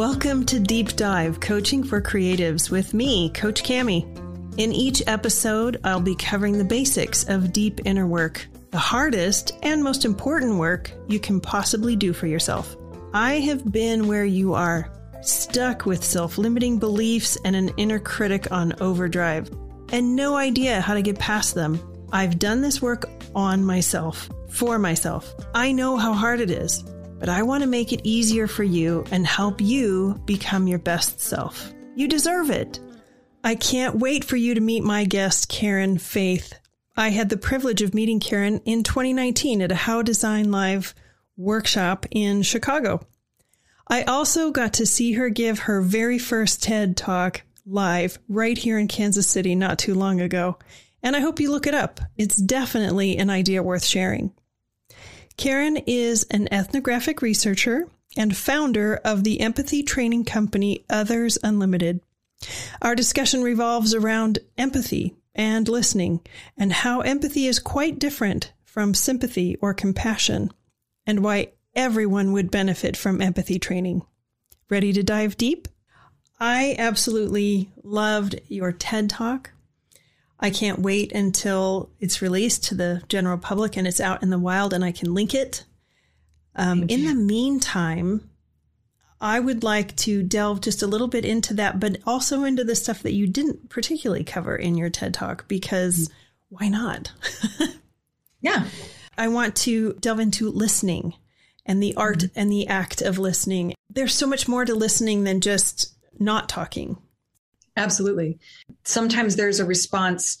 Welcome to Deep Dive Coaching for Creatives with me, Coach Cami. In each episode, I'll be covering the basics of deep inner work, the hardest and most important work you can possibly do for yourself. I have been where you are, stuck with self limiting beliefs and an inner critic on overdrive, and no idea how to get past them. I've done this work on myself, for myself. I know how hard it is but I want to make it easier for you and help you become your best self. You deserve it. I can't wait for you to meet my guest, Karen Faith. I had the privilege of meeting Karen in 2019 at a How Design Live workshop in Chicago. I also got to see her give her very first TED talk live right here in Kansas City not too long ago. And I hope you look it up. It's definitely an idea worth sharing. Karen is an ethnographic researcher and founder of the empathy training company Others Unlimited. Our discussion revolves around empathy and listening, and how empathy is quite different from sympathy or compassion, and why everyone would benefit from empathy training. Ready to dive deep? I absolutely loved your TED Talk. I can't wait until it's released to the general public and it's out in the wild and I can link it. Um, in the meantime, I would like to delve just a little bit into that, but also into the stuff that you didn't particularly cover in your TED Talk because why not? yeah. I want to delve into listening and the art mm-hmm. and the act of listening. There's so much more to listening than just not talking. Absolutely. Sometimes there's a response,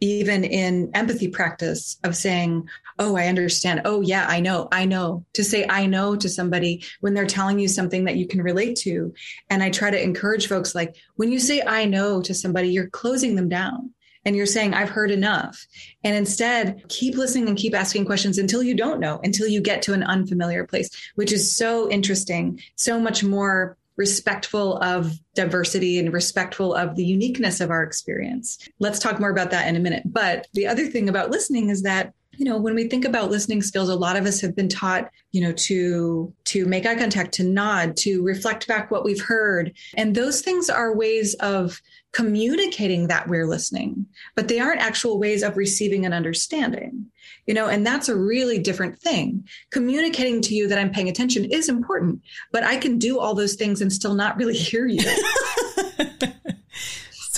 even in empathy practice, of saying, Oh, I understand. Oh, yeah, I know. I know. To say I know to somebody when they're telling you something that you can relate to. And I try to encourage folks like, when you say I know to somebody, you're closing them down and you're saying, I've heard enough. And instead, keep listening and keep asking questions until you don't know, until you get to an unfamiliar place, which is so interesting, so much more respectful of diversity and respectful of the uniqueness of our experience. Let's talk more about that in a minute. But the other thing about listening is that you know when we think about listening skills a lot of us have been taught you know to to make eye contact to nod to reflect back what we've heard. And those things are ways of communicating that we're listening but they aren't actual ways of receiving and understanding you know and that's a really different thing. Communicating to you that i'm paying attention is important but i can do all those things and still not really hear you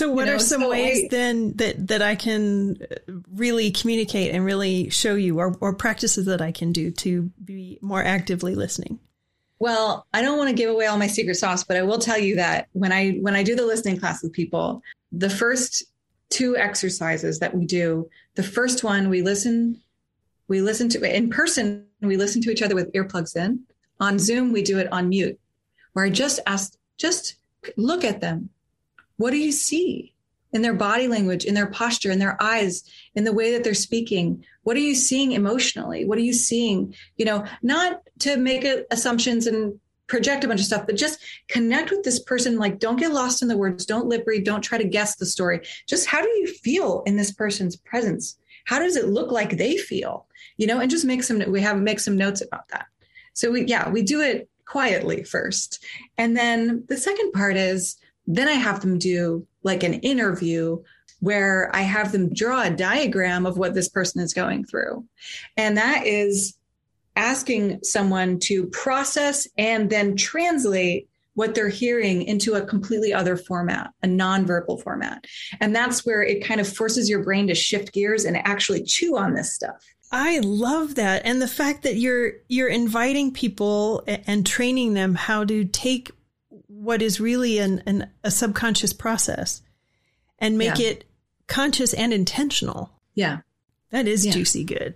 so what you know, are some so ways I, then that that i can uh, really communicate and really show you or, or practices that i can do to be more actively listening well, I don't want to give away all my secret sauce, but I will tell you that when I when I do the listening class with people, the first two exercises that we do, the first one we listen we listen to in person, we listen to each other with earplugs in. On Zoom, we do it on mute, where I just ask, just look at them. What do you see in their body language, in their posture, in their eyes, in the way that they're speaking? What are you seeing emotionally? What are you seeing? You know, not to make assumptions and project a bunch of stuff, but just connect with this person. Like, don't get lost in the words. Don't lip read. Don't try to guess the story. Just how do you feel in this person's presence? How does it look like they feel? You know, and just make some, we have make some notes about that. So we, yeah, we do it quietly first. And then the second part is then I have them do like an interview where I have them draw a diagram of what this person is going through. And that is asking someone to process and then translate what they're hearing into a completely other format, a nonverbal format. And that's where it kind of forces your brain to shift gears and actually chew on this stuff. I love that. And the fact that you're you're inviting people and training them how to take what is really an, an a subconscious process and make yeah. it conscious and intentional. Yeah. That is yeah. juicy good.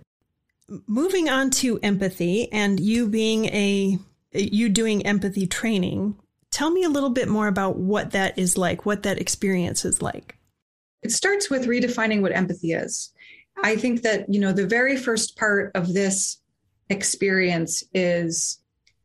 Moving on to empathy and you being a you doing empathy training, Tell me a little bit more about what that is like, what that experience is like. It starts with redefining what empathy is. I think that, you know, the very first part of this experience is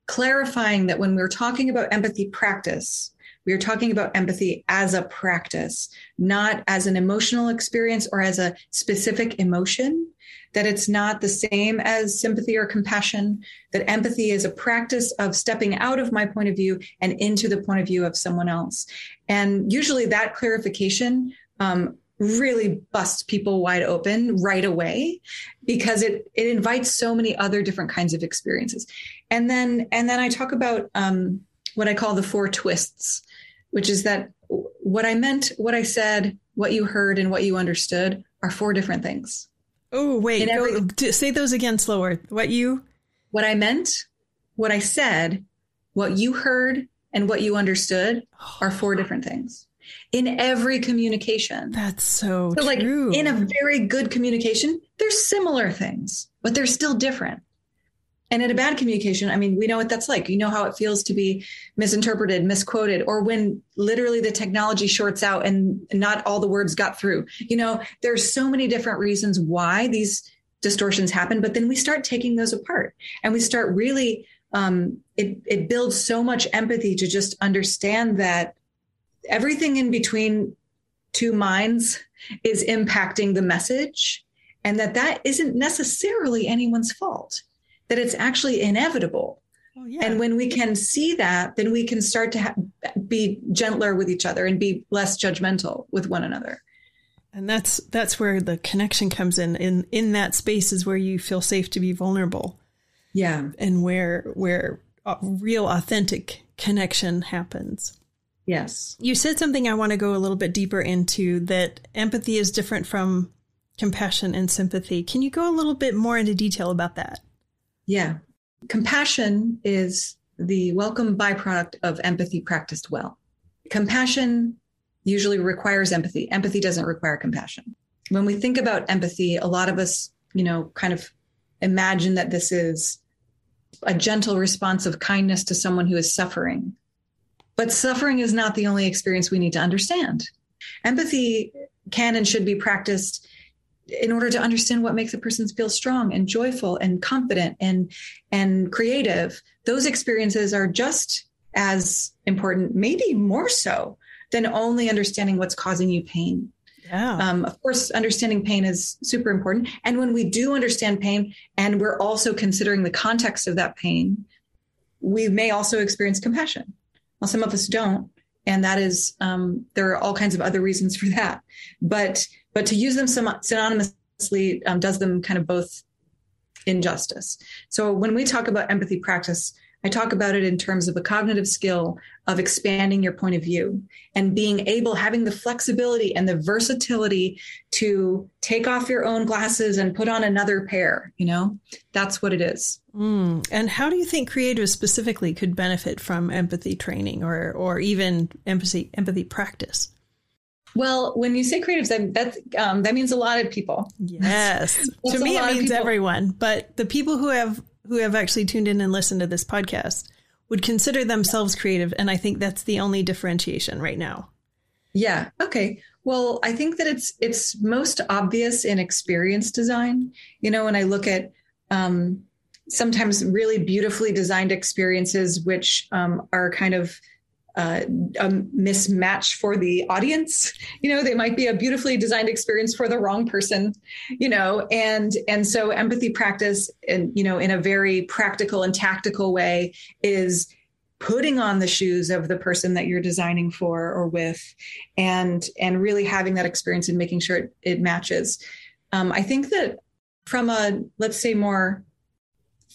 clarifying that when we're talking about empathy practice, We are talking about empathy as a practice, not as an emotional experience or as a specific emotion, that it's not the same as sympathy or compassion, that empathy is a practice of stepping out of my point of view and into the point of view of someone else. And usually that clarification um, really busts people wide open right away because it it invites so many other different kinds of experiences. And then and then i talk about um, what i call the four twists which is that what i meant what i said what you heard and what you understood are four different things. Oh wait every, go, say those again slower. What you? What i meant what i said what you heard and what you understood are four different things in every communication. That's so, so like in a very good communication, there's similar things, but they're still different. And in a bad communication, I mean, we know what that's like. You know how it feels to be misinterpreted, misquoted, or when literally the technology shorts out and not all the words got through. You know, there's so many different reasons why these distortions happen, but then we start taking those apart and we start really um, it it builds so much empathy to just understand that everything in between two minds is impacting the message and that that isn't necessarily anyone's fault that it's actually inevitable. Oh, yeah. and when we can see that then we can start to ha- be gentler with each other and be less judgmental with one another. And that's that's where the connection comes in in in that space is where you feel safe to be vulnerable. Yeah. And where where real authentic connection happens Yes. You said something I want to go a little bit deeper into that empathy is different from compassion and sympathy. Can you go a little bit more into detail about that? Yeah. Compassion is the welcome byproduct of empathy practiced well. Compassion usually requires empathy. Empathy doesn't require compassion. When we think about empathy, a lot of us, you know, kind of imagine that this is a gentle response of kindness to someone who is suffering but suffering is not the only experience we need to understand. Empathy can and should be practiced in order to understand what makes a person feel strong and joyful and confident and and creative. Those experiences are just as important, maybe more so than only understanding what's causing you pain. Yeah. Um, of course, understanding pain is super important. And when we do understand pain and we're also considering the context of that pain, we may also experience compassion. Well, some of us don't, and that is um, there are all kinds of other reasons for that. But but to use them synonymously um, does them kind of both injustice. So when we talk about empathy practice, I talk about it in terms of a cognitive skill of expanding your point of view and being able, having the flexibility and the versatility to take off your own glasses and put on another pair. You know, that's what it is. Mm. And how do you think creatives specifically could benefit from empathy training or, or even empathy, empathy practice? Well, when you say creatives, that um, that means a lot of people. Yes, to me it means everyone. But the people who have who have actually tuned in and listened to this podcast would consider themselves creative. And I think that's the only differentiation right now. Yeah. Okay. Well, I think that it's it's most obvious in experience design. You know, when I look at um, sometimes really beautifully designed experiences, which um, are kind of uh, a mismatch for the audience. You know they might be a beautifully designed experience for the wrong person you know and and so empathy practice and you know in a very practical and tactical way is putting on the shoes of the person that you're designing for or with and and really having that experience and making sure it, it matches. Um, i think that from a let's say more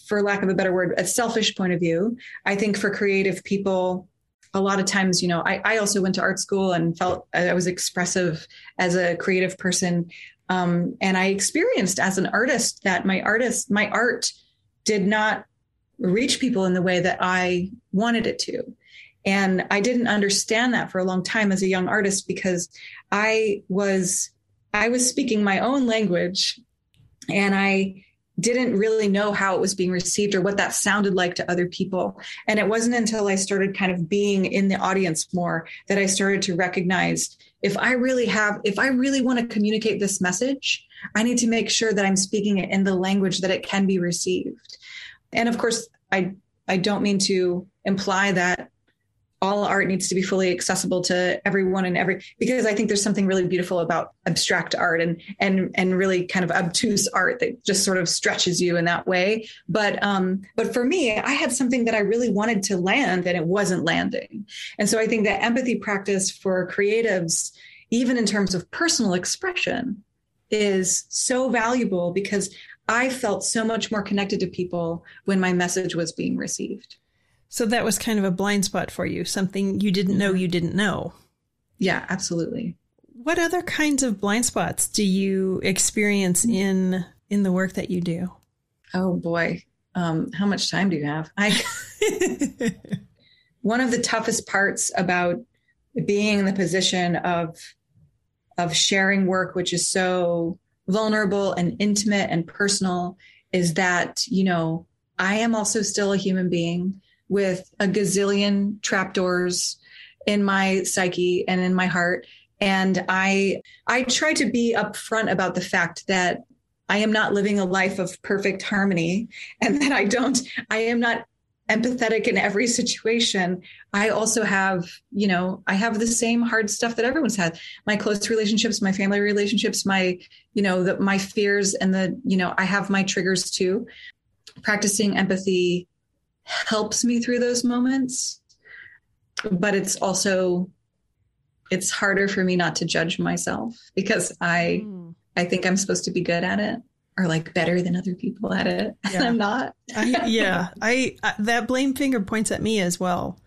for lack of a better word a selfish point of view i think for creative people a lot of times, you know, I, I also went to art school and felt I was expressive as a creative person. Um, and I experienced as an artist that my artist, my art did not reach people in the way that I wanted it to. And I didn't understand that for a long time as a young artist because I was I was speaking my own language and I didn't really know how it was being received or what that sounded like to other people. And it wasn't until I started kind of being in the audience more that I started to recognize if I really have, if I really want to communicate this message, I need to make sure that I'm speaking it in the language that it can be received. And of course, I I don't mean to imply that all art needs to be fully accessible to everyone and every because I think there's something really beautiful about abstract art and and and really kind of obtuse art that just sort of stretches you in that way. But um, but for me, I had something that I really wanted to land and it wasn't landing. And so I think that empathy practice for creatives, even in terms of personal expression, is so valuable because I felt so much more connected to people when my message was being received. So that was kind of a blind spot for you, something you didn't know you didn't know. Yeah, absolutely. What other kinds of blind spots do you experience in in the work that you do? Oh boy. Um, how much time do you have? I one of the toughest parts about being in the position of of sharing work which is so vulnerable and intimate and personal is that you know i am also still a human being with a gazillion trapdoors in my psyche and in my heart. And i i try to be upfront about the fact that i am not living a life of perfect harmony and that i don't i am not empathetic in every situation. I also have you know i have the same hard stuff that everyone's had. My close relationships my family relationships my you know the, my fears and the you know i have my triggers too. Practicing empathy helps me through those moments but it's also it's harder for me not to judge myself because i mm. i think i'm supposed to be good at it or like better than other people at it. Yeah. and i'm not. I, yeah. I, I that blame finger points at me as well.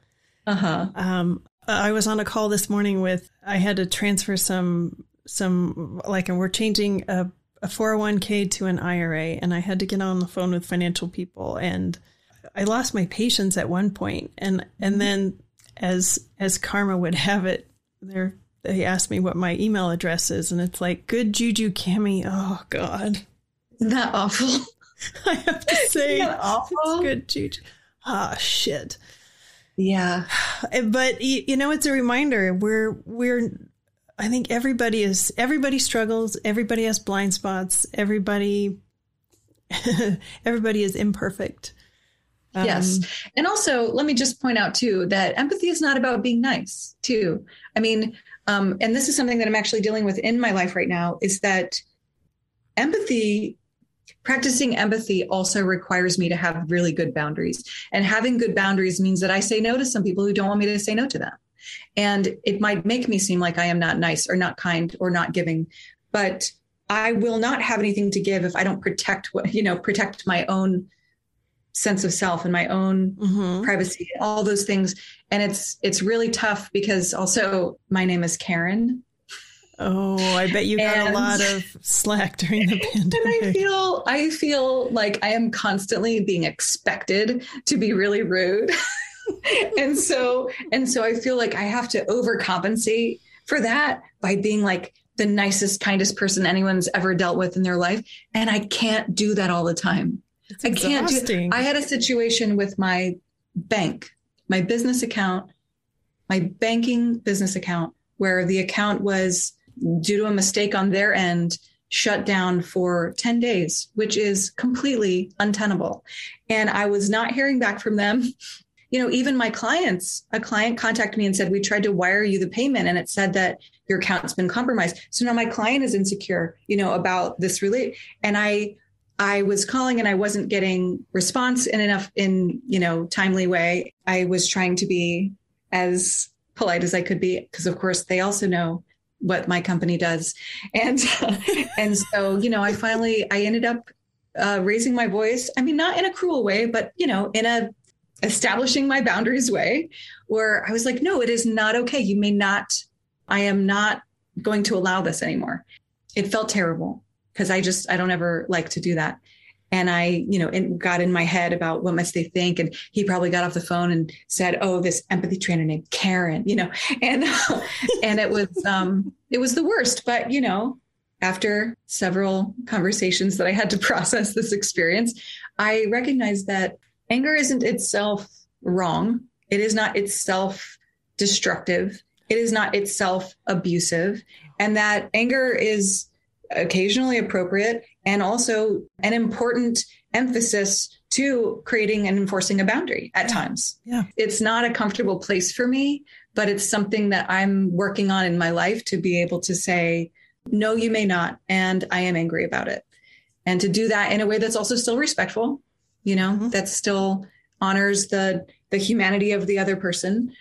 Uh-huh. Um i was on a call this morning with i had to transfer some some like and we're changing a, a 401k to an ira and i had to get on the phone with financial people and I lost my patience at one point, and and mm-hmm. then as as karma would have it, there they asked me what my email address is, and it's like good juju cami. Oh God, isn't that awful? I have to say, awful. Good juju. Ah, oh, shit. Yeah, but you know, it's a reminder. We're we're. I think everybody is. Everybody struggles. Everybody has blind spots. Everybody. everybody is imperfect um, yes. And also, let me just point out too that empathy is not about being nice, too. I mean, um, and this is something that I'm actually dealing with in my life right now is that empathy, practicing empathy also requires me to have really good boundaries. And having good boundaries means that I say no to some people who don't want me to say no to them. And it might make me seem like I am not nice or not kind or not giving, but I will not have anything to give if I don't protect what, you know, protect my own sense of self and my own mm-hmm. privacy all those things. And it's it's really tough because also my name is karen. Oh i bet you got and, a lot of slack during the pandemic and i feel i feel like i am constantly being expected to be really rude. And so and so i feel like i have to overcompensate for that by being like the nicest kindest person anyone's ever dealt with in their life. And i can't do that all the time I can't do. I had a situation with my bank, my business account, my banking business account, where the account was due to a mistake on their end shut down for 10 days, which is completely untenable. And I was not hearing back from them. You know, even my clients, a client contacted me and said, We tried to wire you the payment and it said that your account's been compromised. So now my client is insecure, you know, about this relate. And I I was calling and I wasn't getting response in enough in, you know, timely way. I was trying to be as polite as I could be because of course they also know what my company does. And and so, you know, I finally I ended up uh, raising my voice. I mean, not in a cruel way, but you know, in a establishing my boundaries way where I was like, no, it is not okay. You may not, I am not going to allow this anymore. It felt terrible because I just I don't ever like to do that. And I, you know, it got in my head about what must they think. And he probably got off the phone and said, "Oh, this empathy trainer named Karen," you know, and and it was um, it was the worst. But you know, after several conversations that I had to process this experience, I recognized that anger isn't itself wrong. It is not itself destructive. It is not itself abusive, and that anger is occasionally appropriate and also an important emphasis to creating and enforcing a boundary at yeah. times. Yeah. It's not a comfortable place for me, but it's something that I'm working on in my life to be able to say, no, you may not. And I am angry about it. And to do that in a way that's also still respectful, you know, mm-hmm. that still honors the the humanity of the other person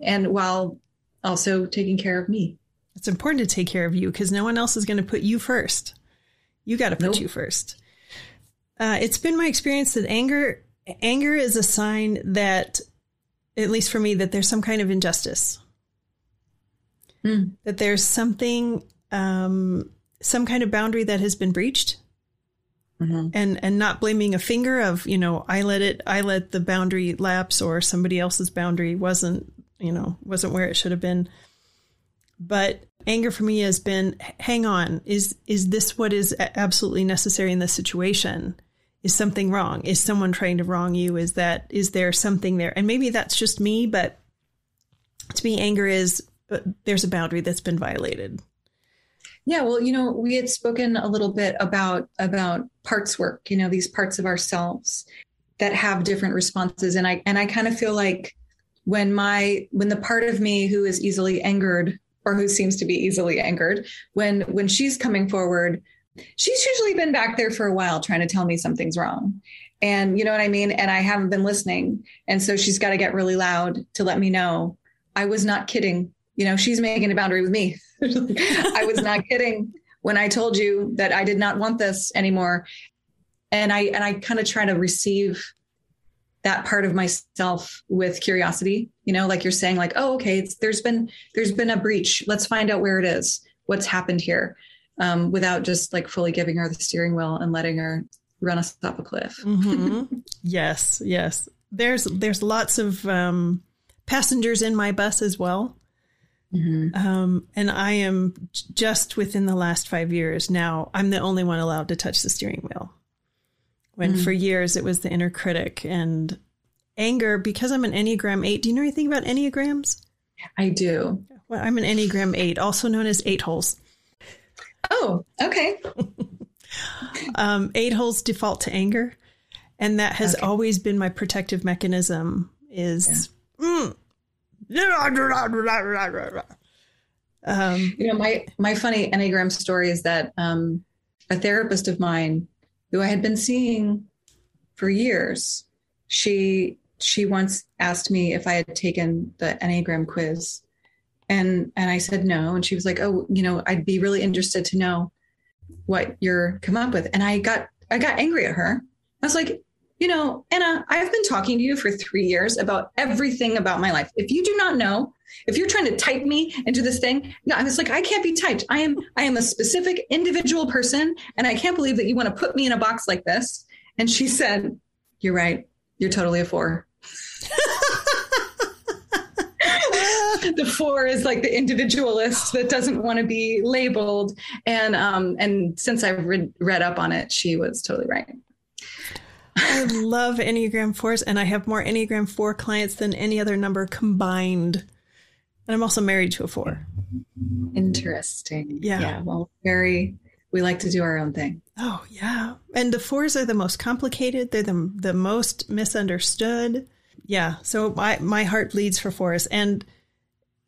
and while also taking care of me. It's important to take care of you because no one else is going to put you first. You got to put nope. you first. Uh, it's been my experience that anger anger is a sign that, at least for me, that there's some kind of injustice. Mm. That there's something, um, some kind of boundary that has been breached. Mm-hmm. And and not blaming a finger of you know I let it I let the boundary lapse or somebody else's boundary wasn't you know wasn't where it should have been but anger for me has been hang on is is this what is absolutely necessary in this situation? Is something wrong? Is someone trying to wrong you? Is that is there something there? And maybe that's just me but to me anger is uh, there's a boundary that's been violated. Yeah well you know we had spoken a little bit about about parts work you know these parts of ourselves that have different responses. And i and i kind of feel like when my when the part of me who is easily angered or who seems to be easily angered when when she's coming forward she's usually been back there for a while trying to tell me something's wrong. And you know what i mean? And i haven't been listening. And so she's got to get really loud to let me know i was not kidding. You know she's making a boundary with me. I was not kidding when i told you that i did not want this anymore. And i and i kind of try to receive that part of myself with curiosity you know like you're saying like oh okay it's there's been there's been a breach. Let's find out where it is what's happened here um, without just like fully giving her the steering wheel and letting her run us off a cliff. Mm-hmm. yes yes. There's there's lots of um, passengers in my bus as well. Mm-hmm. um, and i am just within the last five years now i'm the only one allowed to touch the steering wheel when mm. for years it was the inner critic and anger because I'm an Enneagram 8. Do you know anything about Enneagrams? I do. Well, I'm an Enneagram 8, also known as eight holes. Oh, okay. um, eight holes default to anger. And that has okay. always been my protective mechanism is yeah. mm, um, you know, my my funny Enneagram story is that um, a therapist of mine who I had been seeing for years, she she once asked me if I had taken the Enneagram quiz. And and I said no. And she was like, Oh, you know, I'd be really interested to know what you're come up with. And I got I got angry at her. I was like, you know, Anna, I've been talking to you for three years about everything about my life. If you do not know, if you're trying to type me into this thing, no, I was like, I can't be typed. I am, I am a specific individual person, and I can't believe that you want to put me in a box like this. And she said, You're right. You're totally a four. the four is like the individualist that doesn't want to be labeled. And um, and since I've read, read up on it, she was totally right. I love Enneagram 4s, and I have more Enneagram 4 clients than any other number combined. And I'm also married to a 4. Interesting. Yeah. Yeah. Well, very, we like to do our own thing. Oh, yeah. And the 4s are the most complicated, they're the, the most misunderstood. Yeah. So my, my heart bleeds for 4s. And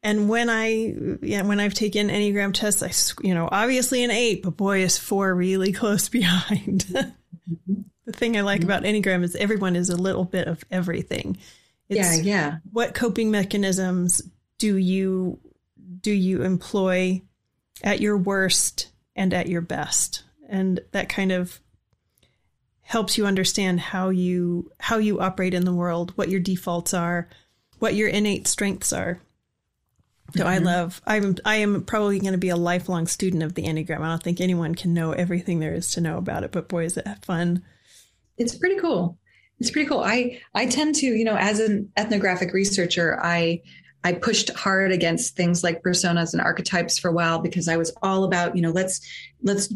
and when I, yeah, when I've taken Enneagram tests, I, you know, obviously an eight, but boy, is four really close behind. Mm-hmm. The thing I like mm-hmm. about Enneagram is everyone is a little bit of everything. It's yeah, yeah. What coping mechanisms do you do you employ at your worst and at your best? And that kind of helps you understand how you how you operate in the world, what your defaults are, what your innate strengths are. So mm-hmm. I love I'm I am probably going to be a lifelong student of the Enneagram. I don't think anyone can know everything there is to know about it, but boy is it fun it's pretty cool. It's pretty cool. I I tend to, you know, as an ethnographic researcher, I I pushed hard against things like personas and archetypes for a while because I was all about, you know, let's let's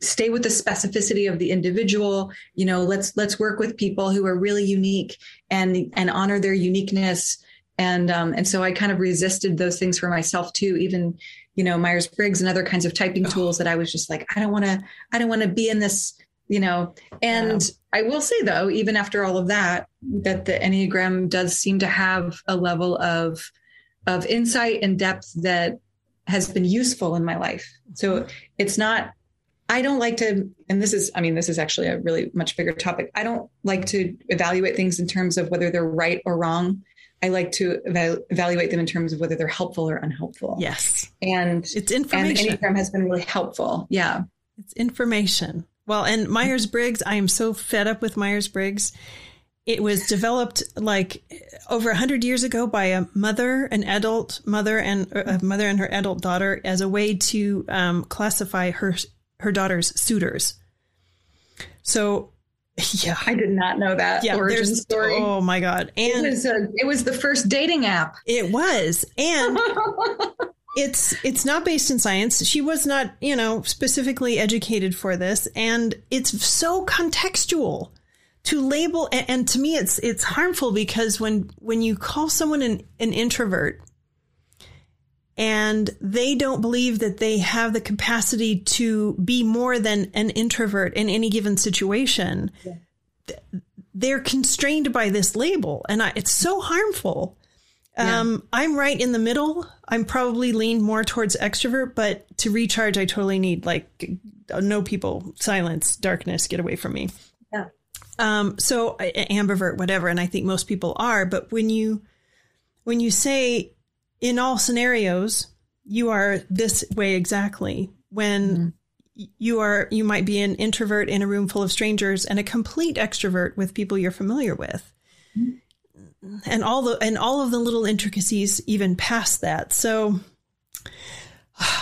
stay with the specificity of the individual you know let's let's work with people who are really unique and and honor their uniqueness and um, and so I kind of resisted those things for myself too. Even you know Myers Briggs and other kinds of typing tools that I was just like, I don't want to, I don't want to be in this, you know. And yeah. I will say though, even after all of that, that the Enneagram does seem to have a level of of insight and depth that has been useful in my life. So mm-hmm. it's not I don't like to, and this is, I mean, this is actually a really much bigger topic. I don't like to evaluate things in terms of whether they're right or wrong. I like to eval- evaluate them in terms of whether they're helpful or unhelpful. Yes. And it's information. And Enneagram has been really helpful. Yeah. It's information. Well, and Myers Briggs, I am so fed up with Myers Briggs. It was developed like over 100 years ago by a mother, an adult mother, and a mother and her adult daughter as a way to um, classify her her daughter's suitors. So yeah, I did not know that yeah, origin story. Oh my god! And it was a, it was the first dating app. It was, and it's it's not based in science. She was not, you know, specifically educated for this, and it's so contextual to label. And, and to me, it's it's harmful because when when you call someone an, an introvert, and they don't believe that they have the capacity to be more than an introvert in any given situation. Yeah. They're constrained by this label, and I, it's so harmful. Yeah. Um, I'm right in the middle. I'm probably lean more towards extrovert, but to recharge, I totally need like no people, silence, darkness, get away from me. Yeah. Um, so ambivert, whatever, and I think most people are. But when you when you say in all scenarios, you are this way exactly. When mm-hmm. you are, you might be an introvert in a room full of strangers and a complete extrovert with people you're familiar with. And all the and all of the little intricacies even past that. So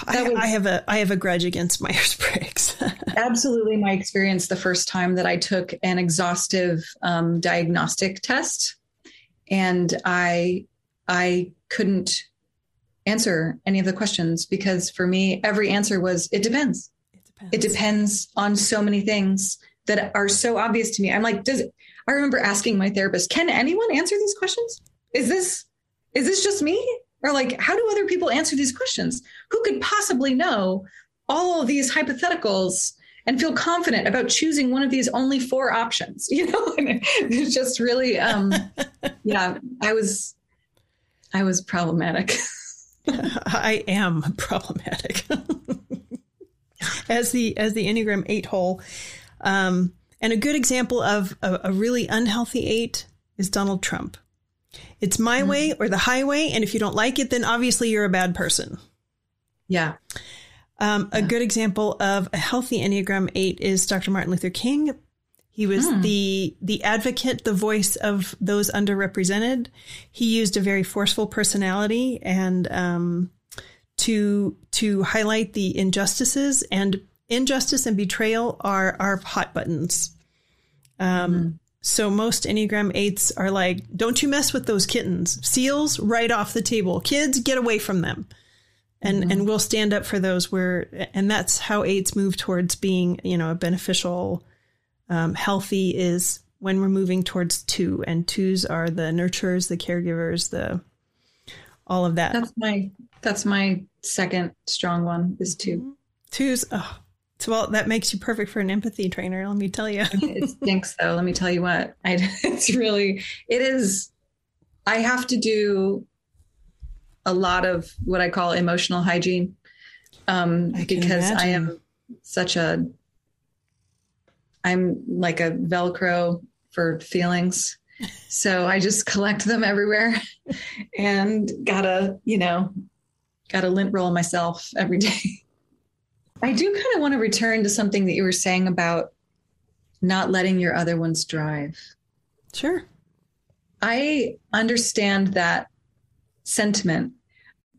I, was, I, have a I have a grudge against Myers Briggs. absolutely, my experience the first time that I took an exhaustive um, diagnostic test, and I I couldn't answer any of the questions because for me, every answer was, it depends. It depends. It depends on so many things that are so obvious to me. I'm like, does it, I remember asking my therapist, can anyone answer these questions? Is this, is this just me? Or like, how do other people answer these questions? Who could possibly know all of these hypotheticals and feel confident about choosing one of these only four options? You know, it's just really, um, yeah, I was, I was problematic. I am problematic. as the as the Enneagram eight hole. Um, and a good example of a, a, really unhealthy eight is Donald Trump. It's my mm. way or the highway, and if you don't like it, then obviously you're a bad person. Yeah. Um, yeah. A good example of a healthy Enneagram eight is Dr. Martin Luther King. He was mm. the the advocate, the voice of those underrepresented. He used a very forceful personality and um, to to highlight the injustices and injustice and betrayal are are hot buttons. Um, mm. So most Enneagram eights are like, don't you mess with those kittens. Seals right off the table. Kids, get away from them. And mm-hmm. and we'll stand up for those where and that's how eights move towards being, you know, a beneficial um, healthy is when we're moving towards two, and twos are the nurturers, the caregivers, the all of that. That's my that's my second strong one is 2 mm-hmm. Twos, oh, so well, that makes you perfect for an empathy trainer. Let me tell you. it stinks though. Let me tell you what. I, it's really it is. I have to do a lot of what I call emotional hygiene um, I because imagine. I am such a I'm like a Velcro for feelings. So I just collect them everywhere and gotta, you know, gotta lint roll myself every day. I do kind of want to return to something that you were saying about not letting your other ones drive. Sure. I understand that sentiment,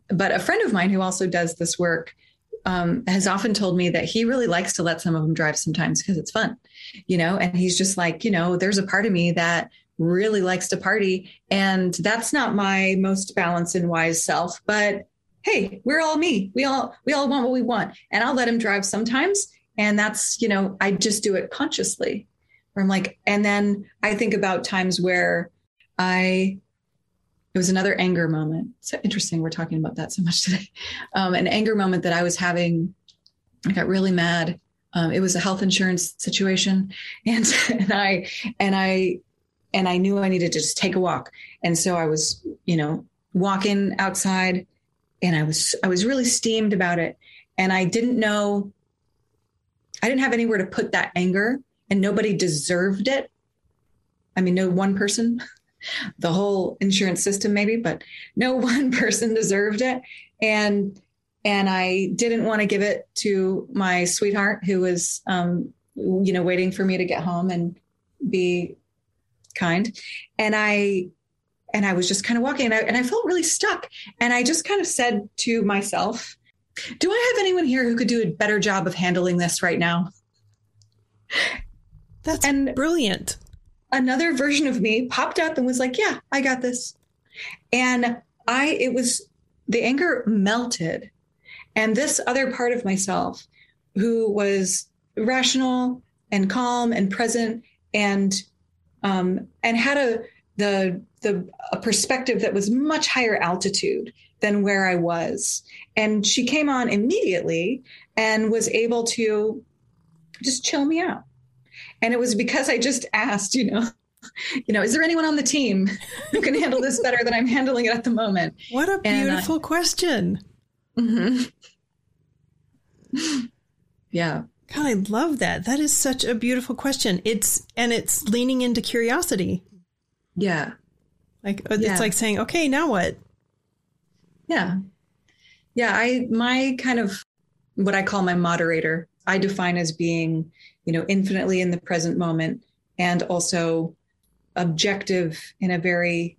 but a friend of mine who also does this work um, has often told me that he really likes to let some of them drive sometimes because it's fun, you know, and he's just like, you know, there's a part of me that really likes to party. And that's not my most balanced and wise self, but hey, we're all me. We all, we all want what we want. And I'll let him drive sometimes. And that's, you know, I just do it consciously. Where I'm like, and then I think about times where I it was another anger moment. So interesting. We're talking about that so much today. Um, an anger moment that I was having. I got really mad. Um, it was a health insurance situation, and and I and I and I knew I needed to just take a walk. And so I was, you know, walking outside, and I was I was really steamed about it, and I didn't know. I didn't have anywhere to put that anger, and nobody deserved it. I mean, no one person the whole insurance system maybe but no one person deserved it and and i didn't want to give it to my sweetheart who was um, you know waiting for me to get home and be kind and i and i was just kind of walking and I, and I felt really stuck and i just kind of said to myself do i have anyone here who could do a better job of handling this right now that's and brilliant another version of me popped up and was like, "Yeah, I got this." And I it was the anger melted. And this other part of myself who was rational and calm and present and um, and had a the the a perspective that was much higher altitude than where I was. And she came on immediately and was able to just chill me out. And it was because I just asked, you know, you know, is there anyone on the team who can handle this better than I'm handling it at the moment? What a beautiful question. Mm-hmm. yeah. God, I love that. That is such a beautiful question. It's and it's leaning into curiosity. Yeah. Like uh, it's like saying, okay, now what? Yeah. Yeah. I my kind of what I call my moderator, I define as being you know, infinitely in the present moment and also objective in a very,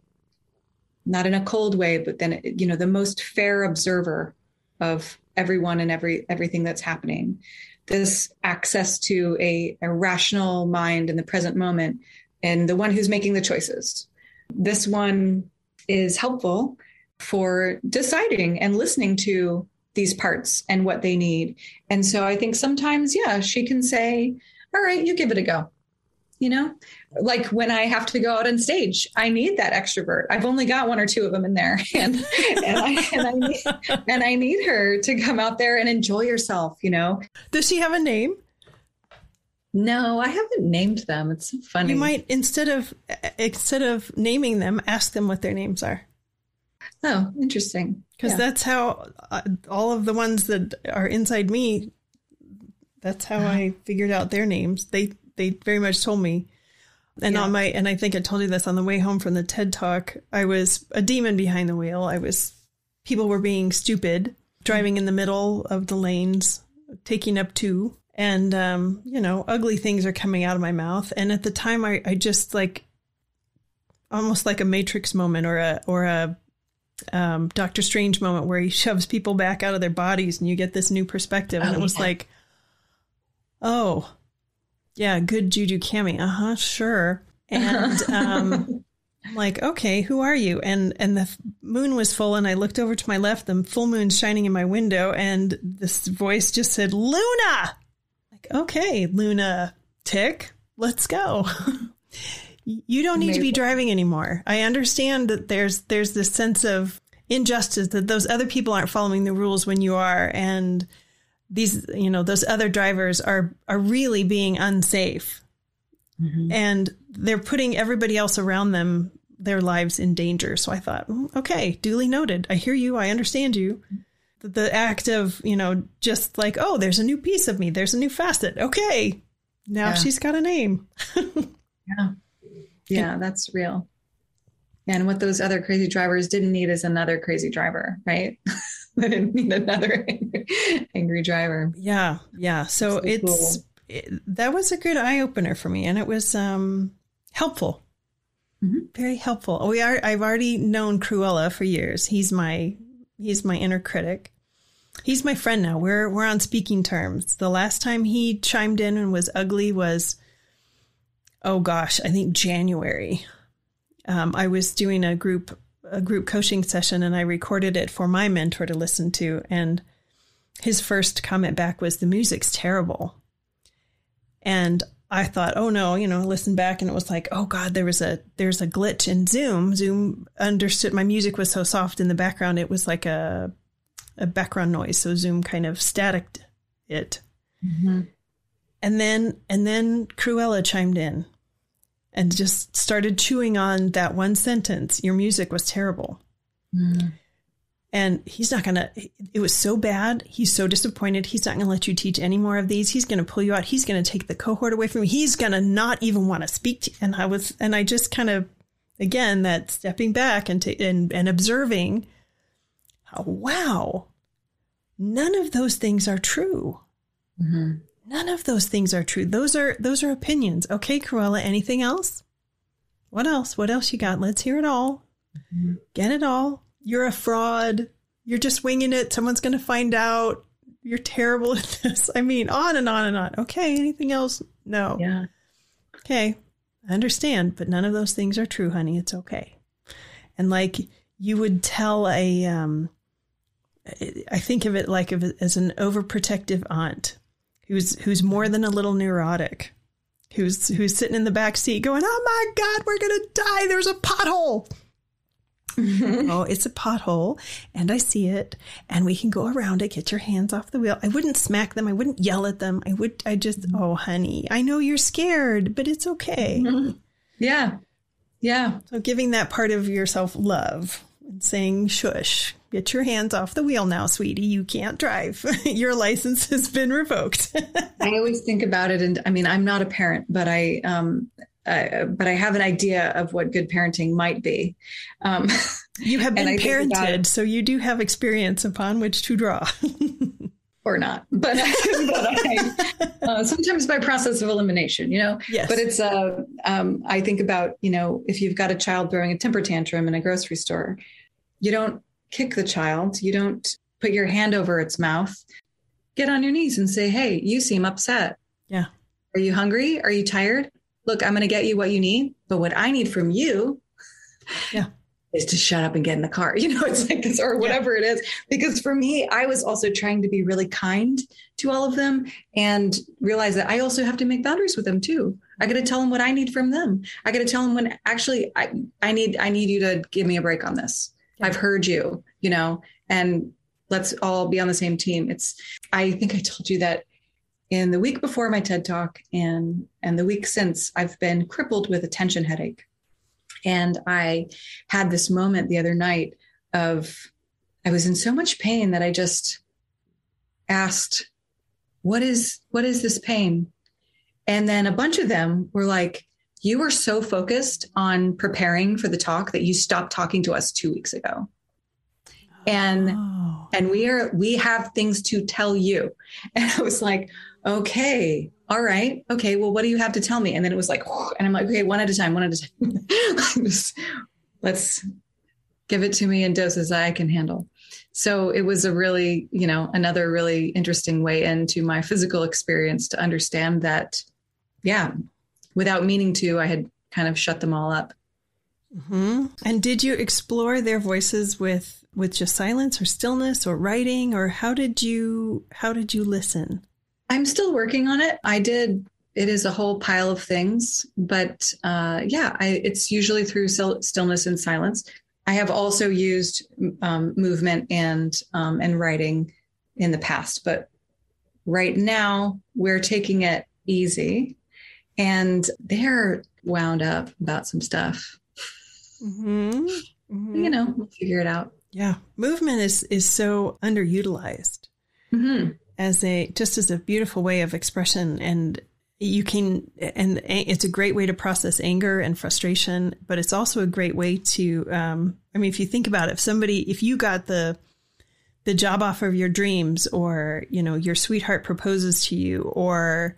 not in a cold way, but then, you know, the most fair observer of everyone and every everything that's happening this access to a, a rational mind in the present moment and the one who's making the choices this one is helpful for deciding and listening to these parts and what they need. And so I think sometimes, yeah, she can say, all right, you give it a go. You know, like when I have to go out on stage, I need that extrovert. I've only got one or two of them in there, and and I and I need, and I need her to come out there and enjoy herself. You know. Does she have a name? No, I haven't named them. It's so funny. You might instead of instead of naming them, ask them what their names are. Oh, interesting. Because yeah. that's how uh, all of the ones that are inside me. That's how uh-huh. I figured out their names. They they very much told me. And yeah. on my and I think I told you this on the way home from the TED talk. I was a demon behind the wheel. I was people were being stupid, driving in the middle of the lanes, taking up two, and um, you know, ugly things are coming out of my mouth. And at the time, I I just like almost like a Matrix moment or a or a um, Doctor Strange moment where he shoves people back out of their bodies and you get this new perspective. And oh, it was yeah. like, oh, yeah, good juju cami. Uh huh, sure. And um, I'm like, okay, who are you? And and the moon was full, and I looked over to my left, the full moon shining in my window, and this voice just said, "Luna." Like, okay, Luna, tick, let's go. you don't need to be driving anymore. I understand that there's there's this sense of injustice that those other people aren't following the rules when you are and these you know those other drivers are are really being unsafe. Mm-hmm. And they're putting everybody else around them their lives in danger. So I thought, mm, okay, duly noted. I hear you. I understand you. The, act of, you know, just like, oh, there's a new piece of me. There's a new facet. Okay. Now yeah. she's got a name. yeah. Yeah, that's real. And what those other crazy drivers didn't need is another crazy driver, right? they didn't need another angry, angry driver. Yeah, yeah. So, so it's cool. it, that was a good eye opener for me, and it was um, helpful, mm-hmm. very helpful. We are. I've already known Cruella for years. He's my he's my inner critic. He's my friend now. We're we're on speaking terms. The last time he chimed in and was ugly was oh gosh, I think January. Um, I was doing a group a group coaching session and I recorded it for my mentor to listen to. And his first comment back was, "The music's terrible." And I thought, oh no, you know, listen back and it was like, oh God, there was a there's a glitch in Zoom. Zoom understood my music was so soft in the background, it was like a a background noise. So Zoom kind of static it. Mm-hmm. And then and then Cruella chimed in and just started chewing on that one sentence. Your music was terrible. Mm. And he's not going to, it was so bad. He's so disappointed. He's not going to let you teach any more of these. He's going to pull you out. He's going to take the cohort away from you. He's going to not even want to speak to you. And I was, and I just kind of, again, that stepping back and, t- and, and observing, oh, wow, none of those things are true. Mm-hmm. None of those things are true. Those are, those are opinions. Okay, Cruella, anything else? What else? What else you got? Let's hear it all. Mm-hmm. Get it all you're a fraud. You're just winging it. Someone's going to find out. You're terrible at this. I mean, on and on and on. Okay. Anything else? No. Yeah. Okay. I understand, but none of those things are true, honey. It's okay. And like you would tell a, um, I think of it like as an overprotective aunt who's who's more than a little neurotic, who's who's sitting in the back seat going, "Oh my God, we're gonna die! There's a pothole." Mm-hmm. oh, it's a pothole and I see it and we can go around it, get your hands off the wheel. I wouldn't smack them. I wouldn't yell at them. I would, I just, mm-hmm. oh, honey, I know you're scared, but it's okay. Mm-hmm. Yeah. Yeah. So giving that part of yourself love and saying, shush, get your hands off the wheel now, sweetie. You can't drive. your license has been revoked. I always think about it. And I mean, I'm not a parent, but I, um, uh, but I have an idea of what good parenting might be. Um, you have been parented, so you do have experience upon which to draw. or not, but, but I, uh, sometimes by process of elimination, you know. Yes. But it's uh, um, I think about you know if you've got a child throwing a temper tantrum in a grocery store, you don't kick the child, you don't put your hand over its mouth. Get on your knees and say, "Hey, you seem upset. Yeah. Are you hungry? Are you tired? Look, I'm going to get you what you need, but what I need from you yeah. is to shut up and get in the car. You know, it's like this or whatever yeah. it is. Because for me, I was also trying to be really kind to all of them and realize that I also have to make boundaries with them too. I got to tell them what I need from them. I got to tell them when actually I, I need, I need you to give me a break on this. Yeah. I've heard you, you know, and let's all be on the same team. It's, I think I told you that in the week before my TED talk and and the week since I've been crippled with a tension headache. And I had this moment the other night of I was in so much pain that I just asked what is what is this pain? And then a bunch of them were like you were so focused on preparing for the talk that you stopped talking to us 2 weeks ago and oh. and we are we have things to tell you and i was like okay. All right. Okay. Well what do you have to tell me? And then it was like and i'm like okay one at a time one at a time. Just, let's give it to me in doses i can handle. So it was a really you know another really interesting way into my physical experience to understand that yeah without meaning to i had kind of shut them all up. Mm-hmm. and did you explore their voices with with just silence or stillness or writing or how did you how did you listen I'm still working on it. I did. It is a whole pile of things, but uh, yeah, I, it's usually through stillness and silence. I have also used um, movement and um, and writing in the past, but right now we're taking it easy, and they're wound up about some stuff. Mm-hmm. Mm-hmm. You know, we'll figure it out. Yeah, movement is is so underutilized. Mm-hmm as a just as a beautiful way of expression. And you can and it's a great way to process anger and frustration but it's also a great way to um, i mean if you think about it if somebody if you got the the job offer of your dreams or you know your sweetheart proposes to you or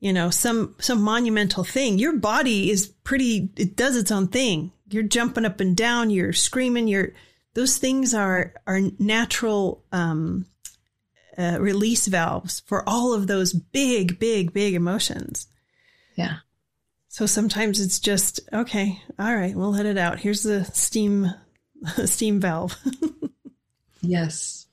you know some some monumental thing your body is pretty it does its own thing. You're jumping up and down you're screaming you're those things are are natural um uh, release valves for all of those big, big, big emotions. Yeah. So sometimes it's just okay. All right, we'll let it out. Here's the steam, steam valve. yes.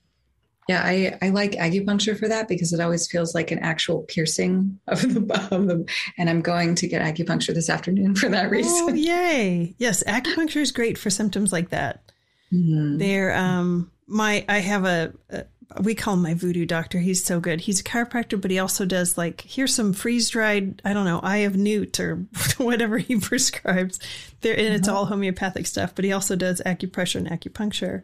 Yeah, I, I like acupuncture for that because it always feels like an actual piercing of the, the and I'm going to get acupuncture this afternoon for that reason. Oh, yay. Yes, acupuncture is great for symptoms like that. Mm-hmm. They're um my I have a, a we call him my voodoo doctor. He's so good. He's a chiropractor, but he also does like here's some freeze dried, I don't know, eye of newt or whatever he prescribes. There and it's uh-huh. all homeopathic stuff, but he also does acupressure and acupuncture.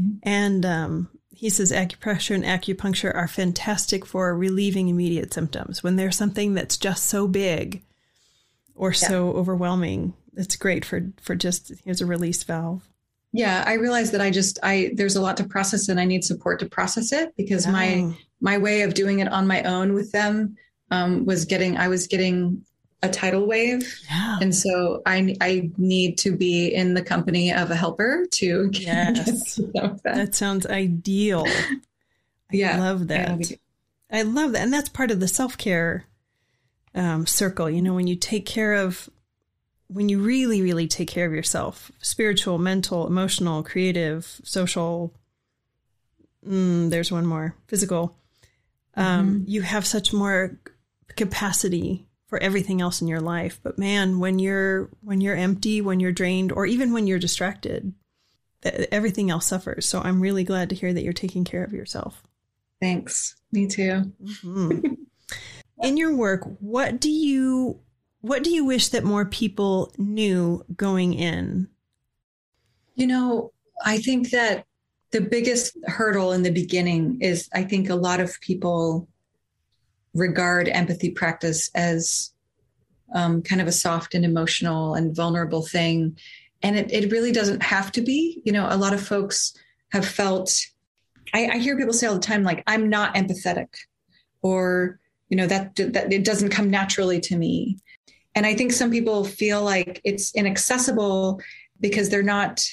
Mm-hmm. And um, he says acupressure and acupuncture are fantastic for relieving immediate symptoms when there's something that's just so big or yeah. so overwhelming. It's great for for just here's a release valve. Yeah, I realize that I just I there's a lot to process and I need support to process it because oh. my my way of doing it on my own with them um, was getting I was getting a tidal wave, yeah. and so I I need to be in the company of a helper to get, yes. Get that. that. sounds ideal. yeah, I love that. Yeah, I love that, and that's part of the self care um, circle. You know, when you take care of when you really, really take care of yourself spiritual, mental, emotional, creative, social. Mm, there's one more physical. Um, mm-hmm. You have such more capacity for everything else in your life. But man, when you're when you're empty, when you're drained, or even when you're distracted, everything else suffers. So I'm really glad to hear that you're taking care of yourself. Thanks. Me too. Mm-hmm. in your work, what do you what do you wish that more people knew going in? You know, I think that the biggest hurdle in the beginning is I think a lot of people regard empathy practice as um, kind of a soft and emotional and vulnerable thing. And it, it really doesn't have to be. You know, a lot of folks have felt, I, I hear people say all the time, like, I'm not empathetic, or, you know, that, that it doesn't come naturally to me. And I think some people feel like it's inaccessible because they're not.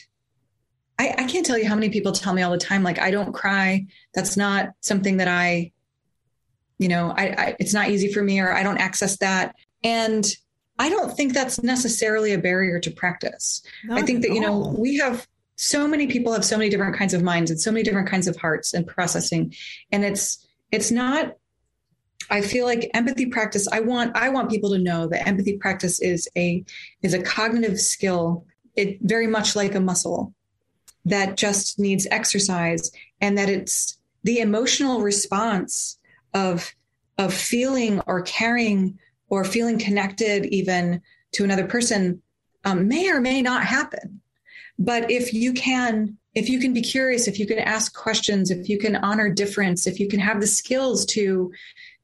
I, I can't tell you how many people tell me all the time, like, I don't cry. That's not something that I, you know, I, I it's not easy for me or I don't access that. And I don't think that's necessarily a barrier to practice. Not I think that, you know, we have so many people have so many different kinds of minds and so many different kinds of hearts and processing. And it's it's not I feel like empathy practice, I want I want people to know that empathy practice is a is a cognitive skill. It very much like a muscle that just needs exercise and that it's the emotional response of of feeling or caring or feeling connected even to another person um, may or may not happen but if you can if you can be curious if you can ask questions if you can honor difference if you can have the skills to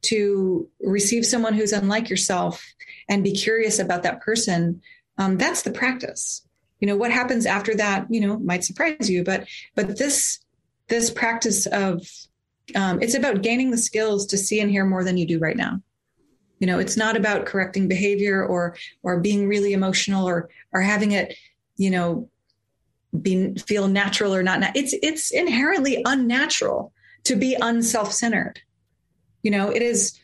to receive someone who's unlike yourself and be curious about that person um, that's the practice. You know what happens after that you know might surprise you but but this this practice of um, it's about gaining the skills to see and hear more than you do right now. You know it's not about correcting behavior or or being really emotional or or having it you know be feel natural or not it's it's inherently unnatural to be unself-centered you know, it is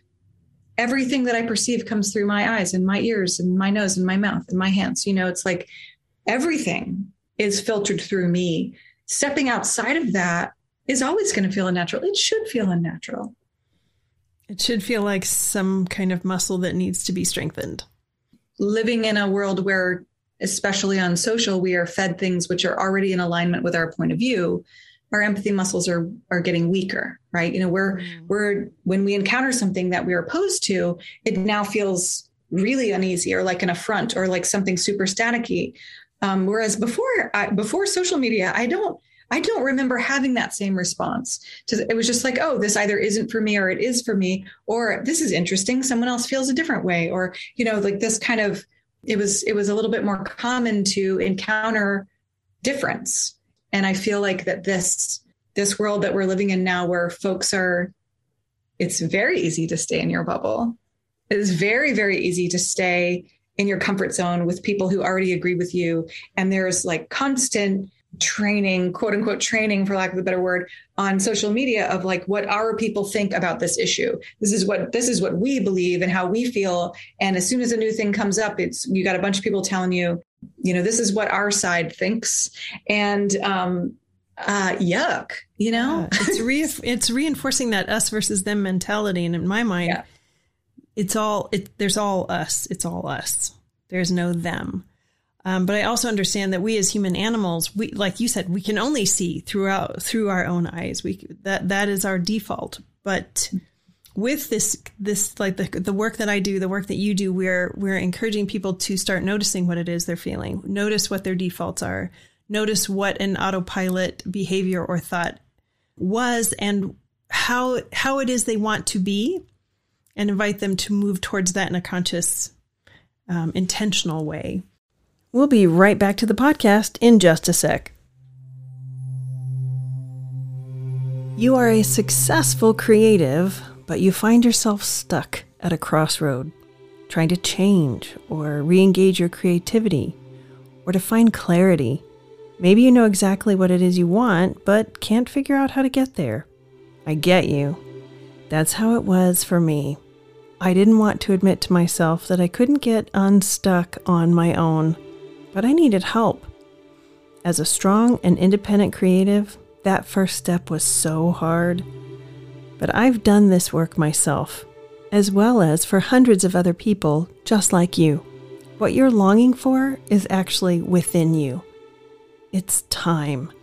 everything that I perceive comes through my eyes and my ears and my nose and my mouth and my hands. You know, it's like everything is filtered through me. Stepping outside of that is always going to feel unnatural. It should feel unnatural. It should feel like some kind of muscle that needs to be strengthened. Living in a world where, especially on social, we are fed things which are already in alignment with our point of view our empathy muscles are are getting weaker right? You know we're mm. we're when we encounter something that we're opposed to it now feels really uneasy or like an affront or like something super staticky. Um, whereas before I, before social media i don't i don't remember having that same response. To it was just like oh this either isn't for me or it is for me or this is interesting someone else feels a different way or you know like this kind of it was it was a little bit more common to encounter difference and i feel like that this this world that we're living in now where folks are it's very easy to stay in your bubble. It is very very easy to stay in your comfort zone with people who already agree with you. And there's like constant training quote unquote training for lack of a better word on social media of like what our people think about this issue. This is what this is what we believe and how we feel. And as soon as a new thing comes up it's you got a bunch of people telling you you know, this is what our side thinks. And, um, uh, yuck, you know? Yeah, it's re- it's reinforcing that us versus them mentality. And in my mind, yeah. it's all, it, there's all us. It's all us. There's no them. Um, but I also understand that we as human animals, we, like you said, we can only see throughout through our own eyes. We, that, that is our default. But with this, this, like the, the work that I do, the work that you do, we're, we're encouraging people to start noticing what it is they're feeling, notice what their defaults are, notice what an autopilot behavior or thought was and how how it is they want to be and invite them to move towards that in a conscious um, intentional way. We'll be right back to the podcast in just a sec. You are a successful creative but you find yourself stuck at a crossroad trying to change or re-engage your creativity or to find clarity Maybe you know exactly what it is you want, but can't figure out how to get there. I get you. That's how it was for me. I didn't want to admit to myself that I couldn't get unstuck on my own, but I needed help. As a strong and independent creative, that first step was so hard. But I've done this work myself, as well as for hundreds of other people just like you. What you're longing for is actually within you. It's time.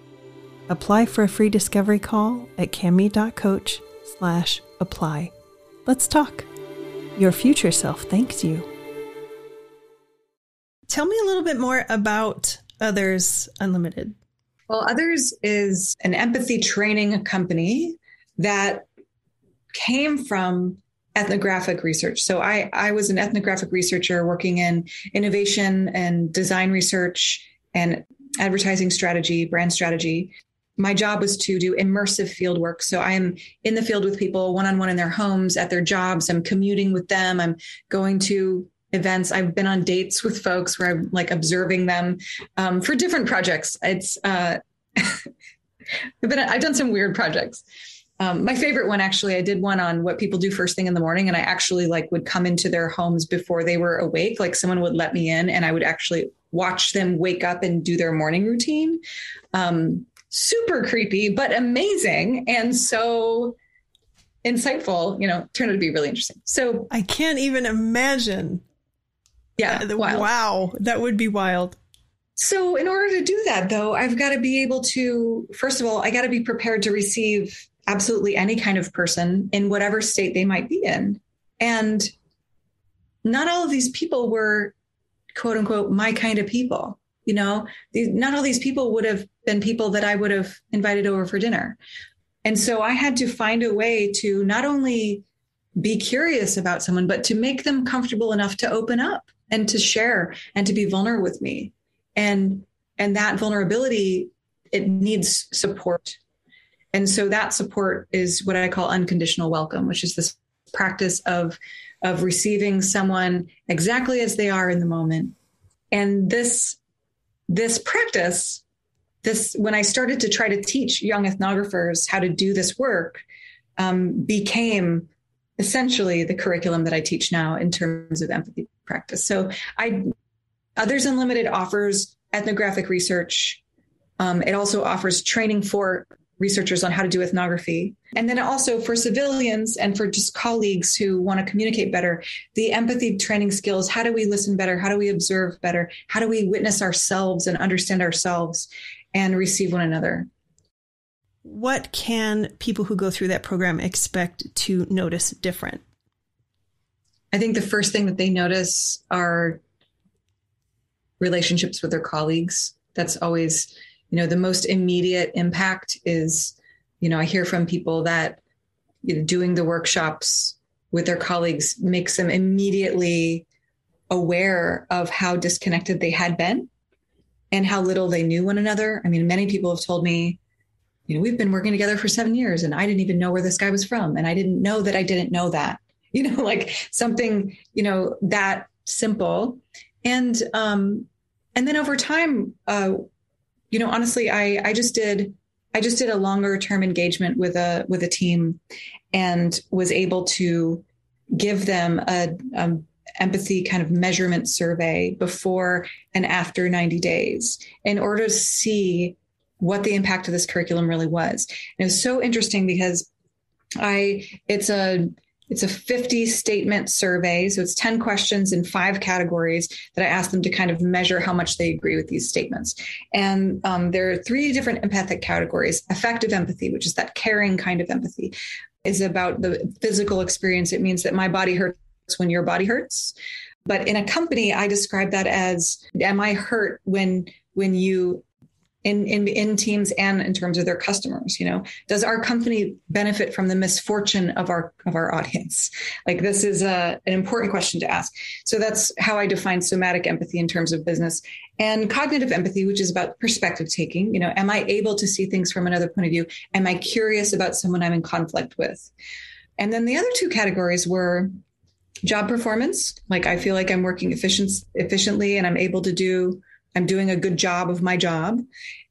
Apply for a free discovery call at cami.coach slash apply. Let's talk. Your future self thanks you. Tell me a little bit more about Others Unlimited. Well, Others is an empathy training company that came from ethnographic research. So I, I was an ethnographic researcher working in innovation and design research and advertising strategy, brand strategy. My job was to do immersive field work. So I'm in the field with people one on one in their homes, at their jobs. I'm commuting with them. I'm going to events. I've been on dates with folks where I'm like observing them um, for different projects. It's, uh, I've been, I've done some weird projects. Um, my favorite one actually i did one on what people do first thing in the morning and i actually like would come into their homes before they were awake. Like someone would let me in and i would actually watch them wake up and do their morning routine. Um, super creepy but amazing and so insightful you know turned out to be really interesting. So i can't even imagine. Yeah uh, wow that would be wild. So in order to do that though i've got to be able to first of all i got to be prepared to receive absolutely any kind of person in whatever state they might be in. And not all of these people were quote unquote my kind of people. You know, not all these people would have been people that I would have invited over for dinner. And so I had to find a way to not only be curious about someone, but to make them comfortable enough to open up and to share and to be vulnerable with me. And and that vulnerability, it needs support and so that support is what I call unconditional welcome, which is this practice of of receiving someone exactly as they are in the moment. And this this practice, this when I started to try to teach young ethnographers how to do this work, um, became essentially the curriculum that I teach now in terms of empathy practice. So I Others Unlimited offers ethnographic research. Um, it also offers training for researchers on how to do ethnography. And then also for civilians and for just colleagues who want to communicate better, the empathy training skills how do we listen better? How do we observe better? How do we witness ourselves and understand ourselves and receive one another? What can people who go through that program expect to notice different? I think the first thing that they notice are relationships with their colleagues. That's always you know the most immediate impact is you know i hear from people that you know, doing the workshops with their colleagues makes them immediately aware of how disconnected they had been and how little they knew one another. I mean many people have told me you know we've been working together for seven years and i didn't even know where this guy was from and i didn't know that i didn't know that you know like something you know that simple. And um and then over time uh you know, honestly, I I just did I just did a longer term engagement with a with a team, and was able to give them a, a empathy kind of measurement survey before and after 90 days in order to see what the impact of this curriculum really was. And it was so interesting because I it's a it's a 50 statement survey. So it's 10 questions in five categories that I ask them to kind of measure how much they agree with these statements. And um, there are three different empathic categories affective empathy, which is that caring kind of empathy, is about the physical experience. It means that my body hurts when your body hurts. But in a company, I describe that as am I hurt when when you in, in in teams and in terms of their customers you know does our company benefit from the misfortune of our of our audience? Like this is a, an important question to ask. So that's how i define somatic empathy in terms of business and cognitive empathy which is about perspective taking. You know am i able to see things from another point of view? Am i curious about someone i'm in conflict with? And then the other two categories were job performance. Like i feel like i'm working efficient, efficiently and i'm able to do I'm doing a good job of my job.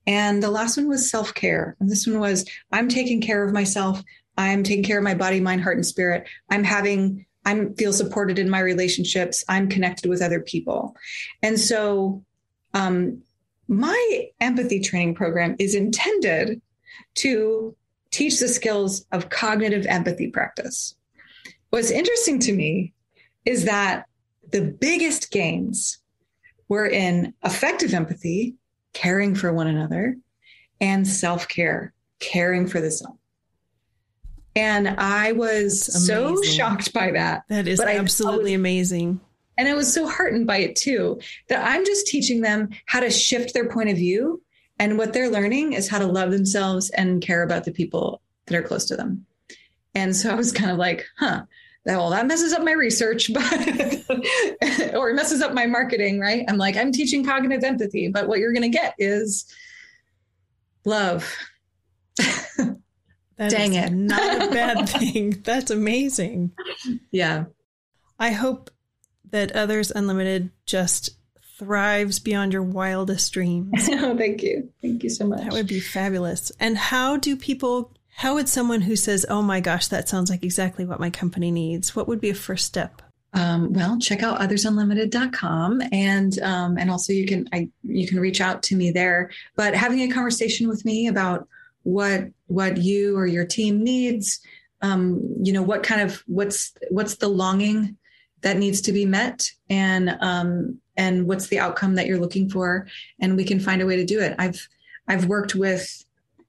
And the last one was self care. And this one was I'm taking care of myself. I'm taking care of my body, mind, heart, and spirit. I'm having, I'm feel supported in my relationships. I'm connected with other people. And so, um, my empathy training program is intended to teach the skills of cognitive empathy practice. What's interesting to me is that the biggest gains we're in affective empathy, caring for one another, and self care, caring for the self. And I was so shocked by that. That is absolutely was, amazing. And I was so heartened by it too, that I'm just teaching them how to shift their point of view. And what they're learning is how to love themselves and care about the people that are close to them. And so I was kind of like, huh, well, that messes up my research, but or messes up my marketing, right? I'm like, I'm teaching cognitive empathy, but what you're going to get is love. Dang it. Not a bad thing. That's amazing. Yeah. I hope that Others Unlimited just thrives beyond your wildest dreams. oh, thank you. Thank you so much. That would be fabulous. And how do people how would someone who says, "Oh my gosh, that sounds like exactly what my company needs," what would be a first step? Um, well, check out othersunlimited.com and um, and also you can I, you can reach out to me there. But having a conversation with me about what what you or your team needs, um, you know, what kind of what's what's the longing that needs to be met, and um, and what's the outcome that you're looking for, and we can find a way to do it. I've I've worked with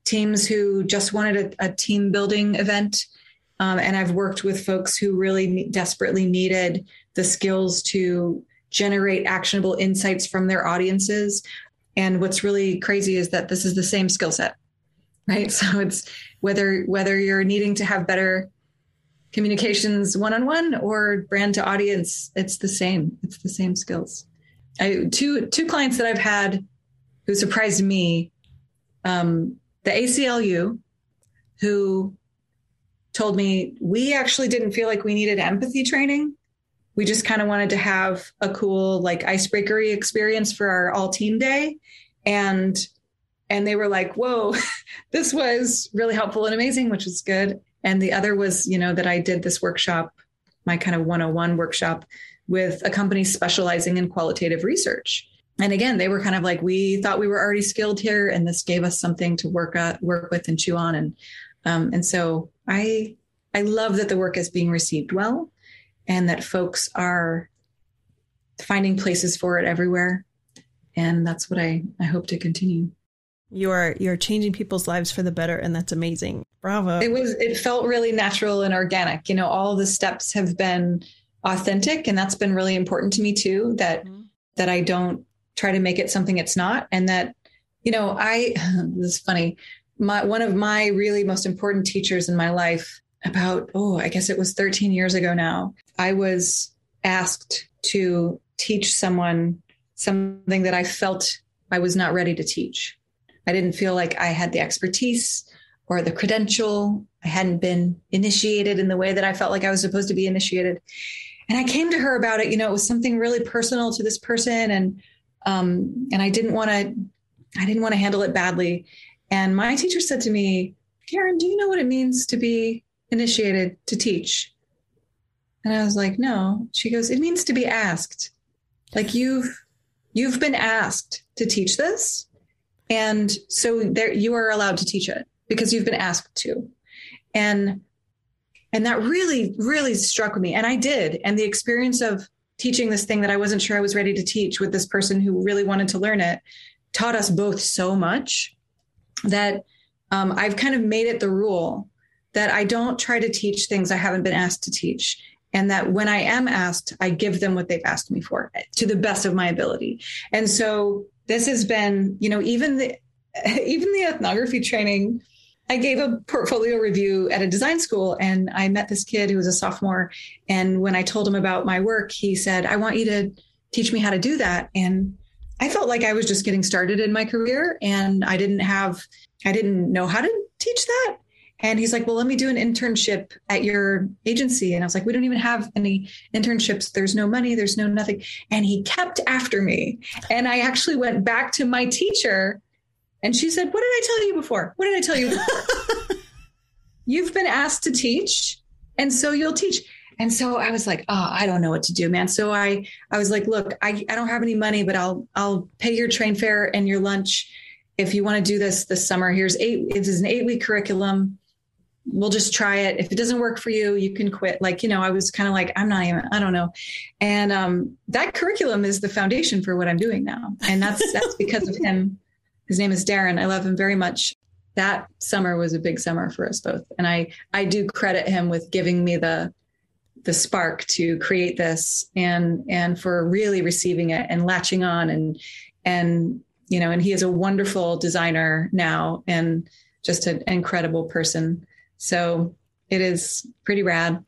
teams who just wanted a, a team building event. Um, and I've worked with folks who really desperately needed the skills to generate actionable insights from their audiences. And what's really crazy is that this is the same skill set, right? So it's whether whether you're needing to have better communications one on one or brand to audience, it's the same. It's the same skills. I, two two clients that I've had who surprised me um, the ACLU, who told me we actually didn't feel like we needed empathy training. We just kind of wanted to have a cool like icebreakery experience for our all team day. And and they were like, whoa, this was really helpful and amazing, which was good. And the other was, you know, that I did this workshop, my kind of 101 workshop with a company specializing in qualitative research and again they were kind of like we thought we were already skilled here and this gave us something to work at, work with and chew on. And um, and so i i love that the work is being received well and that folks are finding places for it everywhere. And that's what i i hope to continue. You are you're changing people's lives for the better and that's amazing. Bravo. It was it felt really natural and organic. You know all the steps have been authentic and that's been really important to me too that mm-hmm. that i don't try to make it something it's not. And that, you know, I, this is funny. My, one of my really most important teachers in my life about, oh, I guess it was 13 years ago now, I was asked to teach someone something that I felt I was not ready to teach. I didn't feel like I had the expertise or the credential. I hadn't been initiated in the way that I felt like I was supposed to be initiated. And I came to her about it. You know, it was something really personal to this person. And um, and I didn't want to I didn't want to handle it badly. And my teacher said to me, Karen, do you know what it means to be initiated to teach? And I was like, no. She goes, it means to be asked. Like you've you've been asked to teach this And so there you are allowed to teach it because you've been asked to. And and that really, really struck me. And I did. And the experience of teaching this thing that I wasn't sure I was ready to teach with this person who really wanted to learn it taught us both so much that um, I've kind of made it the rule that I don't try to teach things I haven't been asked to teach. And that when I am asked, I give them what they've asked me for to the best of my ability. And so this has been, you know, even the even the ethnography training I gave a portfolio review at a design school and I met this kid who was a sophomore. And when I told him about my work, he said, I want you to teach me how to do that. And I felt like I was just getting started in my career and I didn't have, I didn't know how to teach that. And he's like, well, let me do an internship at your agency. And I was like, we don't even have any internships. There's no money. There's no nothing. And he kept after me. And I actually went back to my teacher and she said, What did I tell you before? What did I tell you? You've been asked to teach, and so you'll teach. And so I was like, oh, I don't know what to do, man. So I I was like, look, I, I don't have any money, but I'll I'll pay your train fare and your lunch if you want to do this this summer. Here's eight, it is an eight week curriculum. We'll just try it. If it doesn't work for you, you can quit. Like, you know, I was kind of like, I'm not even, I don't know. And um, that curriculum is the foundation for what I'm doing now. And that's that's because of him his name is Darren. I love him very much. That summer was a big summer for us both. And I, I do credit him with giving me the, the spark to create this and, and for really receiving it and latching on and, and, you know, and he is a wonderful designer now and just an incredible person. So it is pretty rad.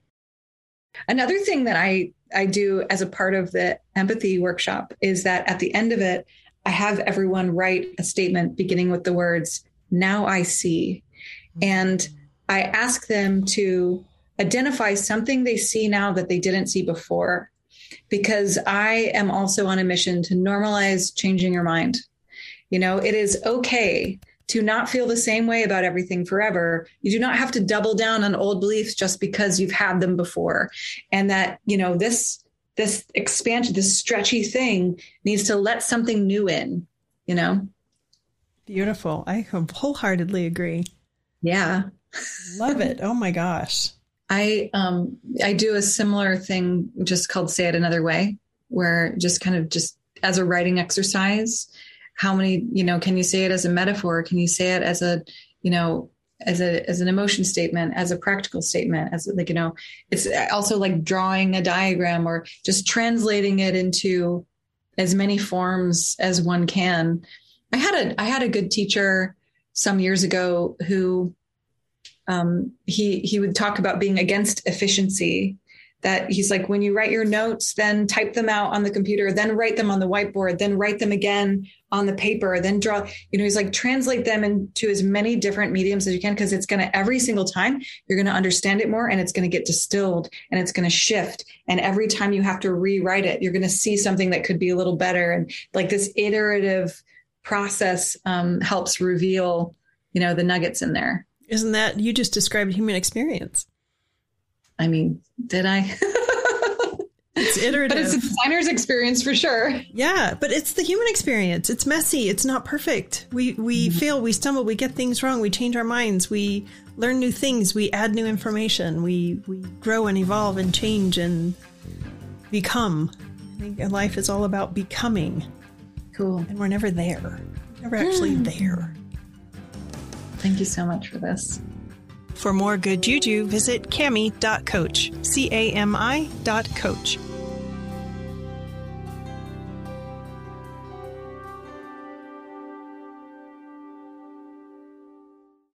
Another thing that I I do as a part of the empathy workshop is that at the end of it, I have everyone write a statement beginning with the words, now I see. And I ask them to identify something they see now that they didn't see before, because I am also on a mission to normalize changing your mind. You know, it is okay to not feel the same way about everything forever. You do not have to double down on old beliefs just because you've had them before. And that, you know, this this expansion, this stretchy thing needs to let something new in, you know? Beautiful. I wholeheartedly agree. Yeah. Love it. Oh my gosh. I um I do a similar thing just called say it another way where just kind of just as a writing exercise how many you know can you say it as a metaphor can you say it as a you know as a as an emotion statement as a practical statement as like you know it's also like drawing a diagram or just translating it into as many forms as one can. I had a i had a good teacher some years ago who um, he he would talk about being against efficiency that he's like when you write your notes then type them out on the computer then write them on the whiteboard then write them again on the paper then draw you know he's like translate them into as many different mediums as you can because it's going to every single time you're going to understand it more and it's going to get distilled and it's going to shift. And every time you have to rewrite it you're going to see something that could be a little better. And like this iterative process um, helps reveal you know the nuggets in there. Isn't that you just described human experience I mean, did I? it's iterative. But it's a designer's experience for sure. Yeah, but it's the human experience. It's messy. It's not perfect. We we mm-hmm. fail, we stumble, we get things wrong, we change our minds, we learn new things, we add new information, we we grow and evolve and change and become. I think life is all about becoming. Cool. And we're never there. Never actually there. Thank you so much for this. For more good juju, visit cami.coach, C A M I dot coach.